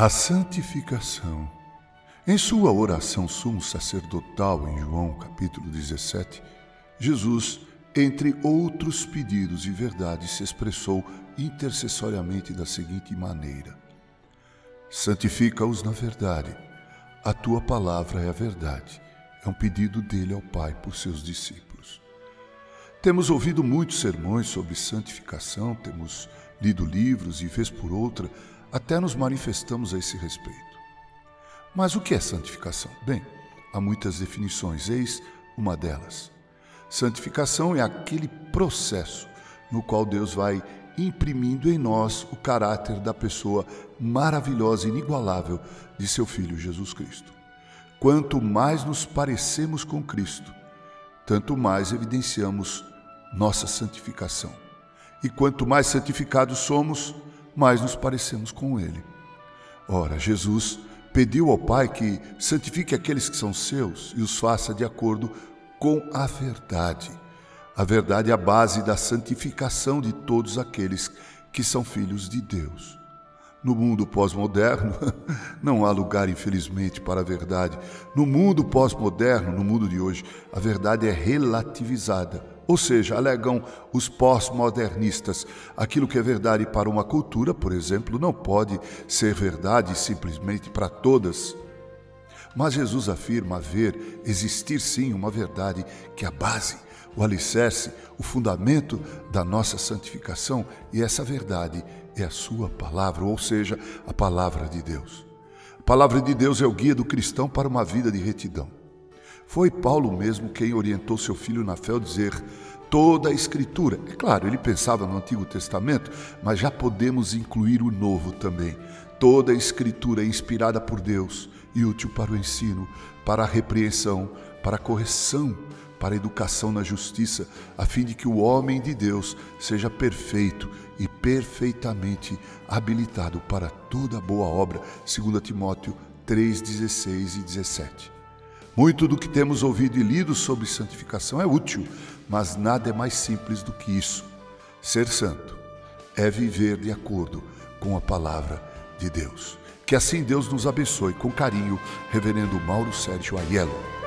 A santificação. Em sua oração sumo sacerdotal em João capítulo 17, Jesus, entre outros pedidos e verdades, se expressou intercessoriamente da seguinte maneira: Santifica-os na verdade. A tua palavra é a verdade. É um pedido dele ao Pai por seus discípulos. Temos ouvido muitos sermões sobre santificação, temos lido livros e, vez por outra, até nos manifestamos a esse respeito. Mas o que é santificação? Bem, há muitas definições, eis uma delas. Santificação é aquele processo no qual Deus vai imprimindo em nós o caráter da pessoa maravilhosa e inigualável de seu Filho Jesus Cristo. Quanto mais nos parecemos com Cristo, tanto mais evidenciamos nossa santificação. E quanto mais santificados somos, mais nos parecemos com Ele. Ora, Jesus pediu ao Pai que santifique aqueles que são seus e os faça de acordo com a verdade. A verdade é a base da santificação de todos aqueles que são filhos de Deus. No mundo pós-moderno, não há lugar, infelizmente, para a verdade. No mundo pós-moderno, no mundo de hoje, a verdade é relativizada ou seja, alegam os pós-modernistas, aquilo que é verdade para uma cultura, por exemplo, não pode ser verdade simplesmente para todas. Mas Jesus afirma haver, existir sim uma verdade que é a base, o alicerce, o fundamento da nossa santificação, e essa verdade é a Sua palavra, ou seja, a palavra de Deus. A palavra de Deus é o guia do cristão para uma vida de retidão. Foi Paulo mesmo quem orientou seu filho na fé ao dizer: toda a Escritura. É claro, ele pensava no Antigo Testamento, mas já podemos incluir o Novo também. Toda a Escritura é inspirada por Deus e útil para o ensino, para a repreensão, para a correção, para a educação na justiça, a fim de que o homem de Deus seja perfeito e perfeitamente habilitado para toda boa obra, 2 Timóteo 3, 16 e 17. Muito do que temos ouvido e lido sobre santificação é útil, mas nada é mais simples do que isso. Ser santo é viver de acordo com a palavra de Deus. Que assim Deus nos abençoe. Com carinho, Reverendo Mauro Sérgio Aiello.